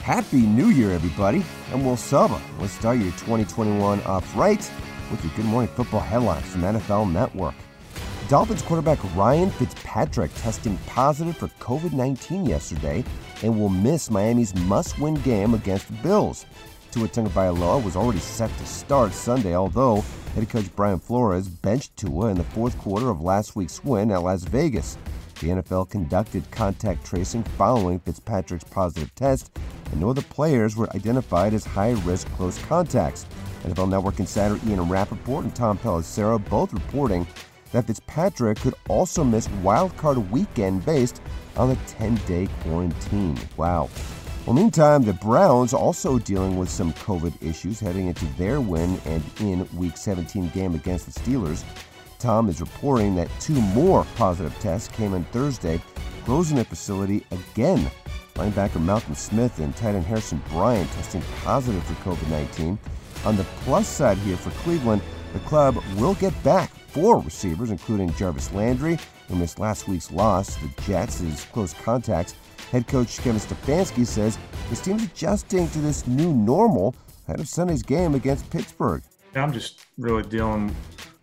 Happy New Year, everybody. I'm Will Selva. Let's start your 2021 off right with your Good Morning Football headlines from NFL Network. Dolphins quarterback Ryan Fitzpatrick testing positive for COVID 19 yesterday and will miss Miami's must win game against the Bills. Tua Tagovailoa was already set to start Sunday, although head coach Brian Flores benched Tua in the fourth quarter of last week's win at Las Vegas. The NFL conducted contact tracing following Fitzpatrick's positive test, and no other players were identified as high risk close contacts. NFL Network insider Ian Rapoport and Tom Pelissero both reporting that Fitzpatrick could also miss wildcard weekend based on a 10 day quarantine. Wow. Well, meantime, the Browns also dealing with some COVID issues heading into their win and in Week 17 game against the Steelers. Tom is reporting that two more positive tests came on Thursday, closing the facility again. Linebacker Malcolm Smith and tight end Harrison Bryant testing positive for COVID 19. On the plus side here for Cleveland, the club will get back four receivers, including Jarvis Landry, who missed last week's loss to the Jets as close contacts. Head coach Kevin Stefanski says his team's adjusting to this new normal ahead of Sunday's game against Pittsburgh. I'm just really dealing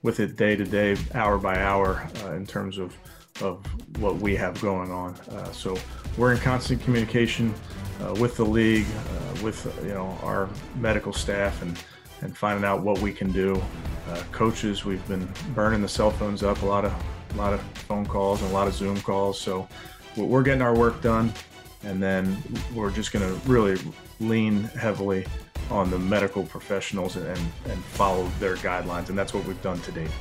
with it day to day, hour by hour, uh, in terms of of what we have going on. Uh, so we're in constant communication uh, with the league, uh, with you know our medical staff, and and finding out what we can do. Uh, coaches, we've been burning the cell phones up, a lot of a lot of phone calls and a lot of Zoom calls. So we're getting our work done, and then we're just going to really lean heavily on the medical professionals and, and follow their guidelines. And that's what we've done to date.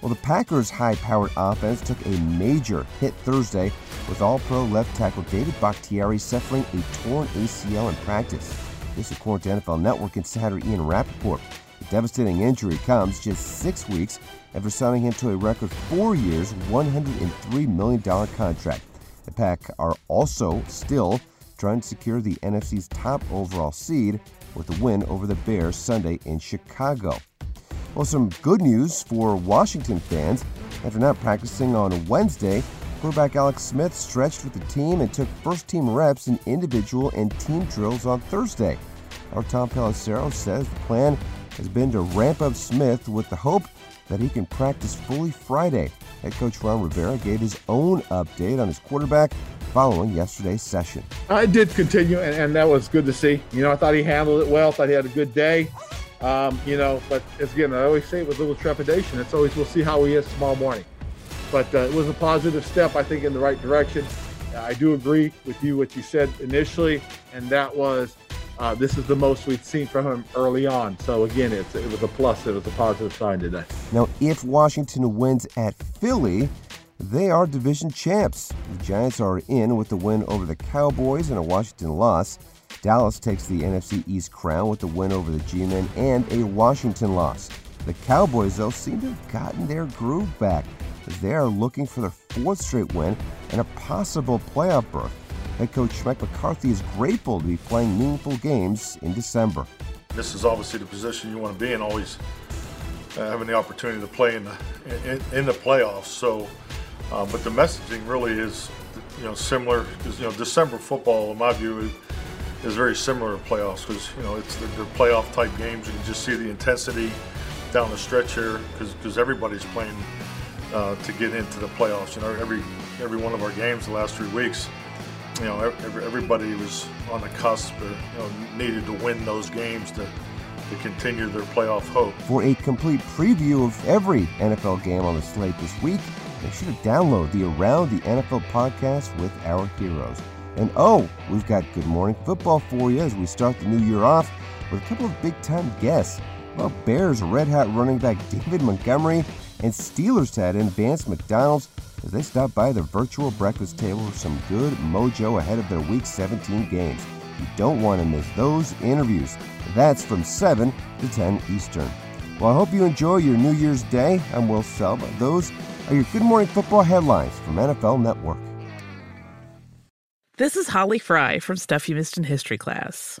Well, the Packers' high powered offense took a major hit Thursday with all pro left tackle David Bakhtiari suffering a torn ACL in practice. This according to NFL Network insider Ian Rapoport. The devastating injury comes just six weeks after signing him to a record four years, $103 million contract. The Pack are also still trying to secure the NFC's top overall seed with a win over the Bears Sunday in Chicago. Well, some good news for Washington fans. After not practicing on Wednesday, quarterback Alex Smith stretched with the team and took first team reps in individual and team drills on Thursday. Our Tom Pelissero says the plan has been to ramp up Smith with the hope that he can practice fully Friday. Head coach Ron Rivera gave his own update on his quarterback following yesterday's session. I did continue, and, and, that was good to see. You know, I thought he handled it well. Thought he had a good day. Um, you know, but as again, I always say it with a little trepidation. It's always we'll see how he is tomorrow morning. But uh, it was a positive step, I think, in the right direction. I do agree with you what you said initially, and that was uh, this is the most we've seen from him early on. So again, it was a plus. It was a positive sign today. Now, if Washington wins at Philly, they are division champs. The Giants are in with the win over the Cowboys and a Washington loss. Dallas takes the NFC East crown with the win over the G-Men and a Washington loss. The Cowboys, though, seem to have gotten their groove back. they are looking for their fourth straight win and a possible playoff berth. Head coach Mike McCarthy is grateful to be playing meaningful games in December. This is obviously the position you want to be in, always uh, having the opportunity to play in the in, in the playoffs. So, uh, but the messaging really is, you know, similar because you know December football, in my view, is very similar to playoffs because you know it's the, they're playoff type games. You can just see the intensity down the stretch here because everybody's playing uh, to get into the playoffs. You know, every every one of our games the last three weeks, you know, every, everybody was on the cusp, or, you know, needed to win those games to to continue their playoff hope. For a complete preview of every NFL game on the slate this week, make sure to download the Around the NFL podcast with our heroes. And oh, we've got Good Morning Football for you as we start the new year off with a couple of big time guests. Well, Bears red hot running back David Montgomery and Steelers tight end Vance McDonald as they stop by the virtual breakfast table for some good mojo ahead of their Week 17 games. You don't want to miss those interviews. That's from 7 to 10 Eastern. Well, I hope you enjoy your New Year's Day. I'm Will Selva. Those are your Good Morning Football headlines from NFL Network. This is Holly Fry from Stuff You Missed in History class.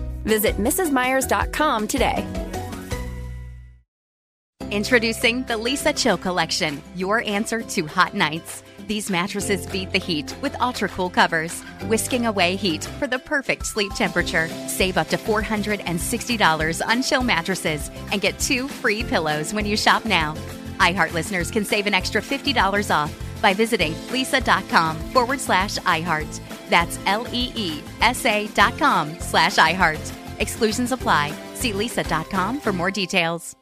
Visit MrsMeyers.com today. Introducing the Leesa Chill Collection, your answer to hot nights. These mattresses beat the heat with ultra cool covers, whisking away heat for the perfect sleep temperature. Save up to $460 on chill mattresses and get two free pillows when you shop now. iHeart listeners can save an extra $50 off by visiting leesa.com forward slash iHeart. That's L E E S A dot com slash iHeart. Exclusions apply. See leesa.com for more details.